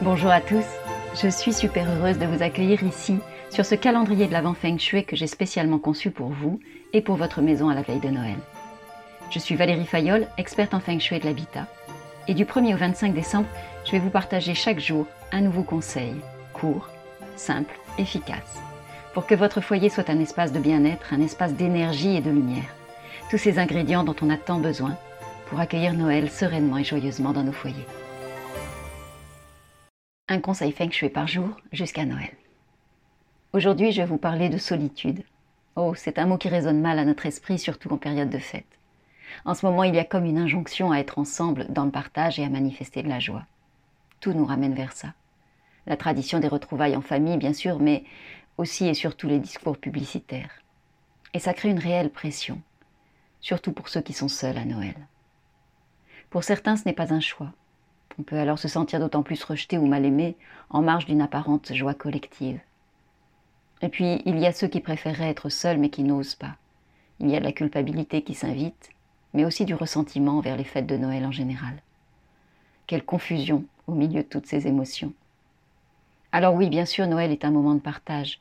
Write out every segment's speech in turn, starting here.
Bonjour à tous, je suis super heureuse de vous accueillir ici sur ce calendrier de l'Avent Feng Shui que j'ai spécialement conçu pour vous et pour votre maison à la veille de Noël. Je suis Valérie Fayolle, experte en Feng Shui de l'habitat, et du 1er au 25 décembre, je vais vous partager chaque jour un nouveau conseil, court, simple, efficace, pour que votre foyer soit un espace de bien-être, un espace d'énergie et de lumière. Tous ces ingrédients dont on a tant besoin pour accueillir Noël sereinement et joyeusement dans nos foyers. Un conseil Feng Shui par jour jusqu'à Noël. Aujourd'hui, je vais vous parler de solitude. Oh, c'est un mot qui résonne mal à notre esprit, surtout en période de fête. En ce moment, il y a comme une injonction à être ensemble dans le partage et à manifester de la joie. Tout nous ramène vers ça. La tradition des retrouvailles en famille, bien sûr, mais aussi et surtout les discours publicitaires. Et ça crée une réelle pression, surtout pour ceux qui sont seuls à Noël. Pour certains, ce n'est pas un choix. On peut alors se sentir d'autant plus rejeté ou mal aimé en marge d'une apparente joie collective. Et puis, il y a ceux qui préféreraient être seuls mais qui n'osent pas. Il y a de la culpabilité qui s'invite, mais aussi du ressentiment vers les fêtes de Noël en général. Quelle confusion au milieu de toutes ces émotions. Alors oui, bien sûr, Noël est un moment de partage,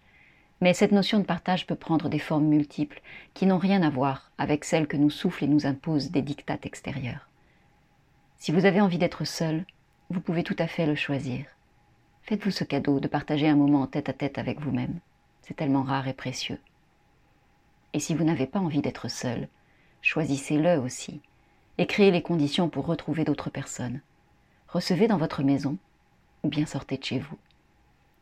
mais cette notion de partage peut prendre des formes multiples qui n'ont rien à voir avec celles que nous soufflent et nous imposent des dictates extérieurs. Si vous avez envie d'être seul, vous pouvez tout à fait le choisir. Faites-vous ce cadeau de partager un moment en tête à tête avec vous-même. C'est tellement rare et précieux. Et si vous n'avez pas envie d'être seul, choisissez-le aussi et créez les conditions pour retrouver d'autres personnes. Recevez dans votre maison ou bien sortez de chez vous.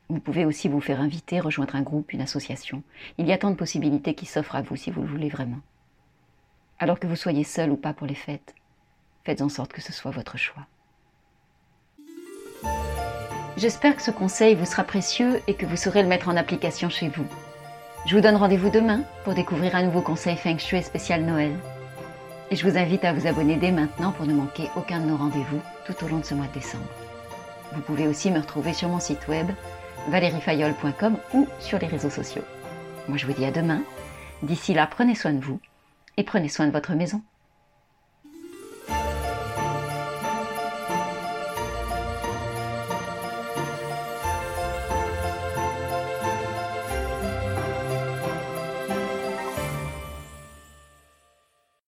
Vous pouvez aussi vous faire inviter, rejoindre un groupe, une association. Il y a tant de possibilités qui s'offrent à vous si vous le voulez vraiment. Alors que vous soyez seul ou pas pour les fêtes, Faites en sorte que ce soit votre choix. J'espère que ce conseil vous sera précieux et que vous saurez le mettre en application chez vous. Je vous donne rendez-vous demain pour découvrir un nouveau conseil Feng Shui spécial Noël. Et je vous invite à vous abonner dès maintenant pour ne manquer aucun de nos rendez-vous tout au long de ce mois de décembre. Vous pouvez aussi me retrouver sur mon site web valeriefayol.com ou sur les réseaux sociaux. Moi je vous dis à demain. D'ici là, prenez soin de vous et prenez soin de votre maison.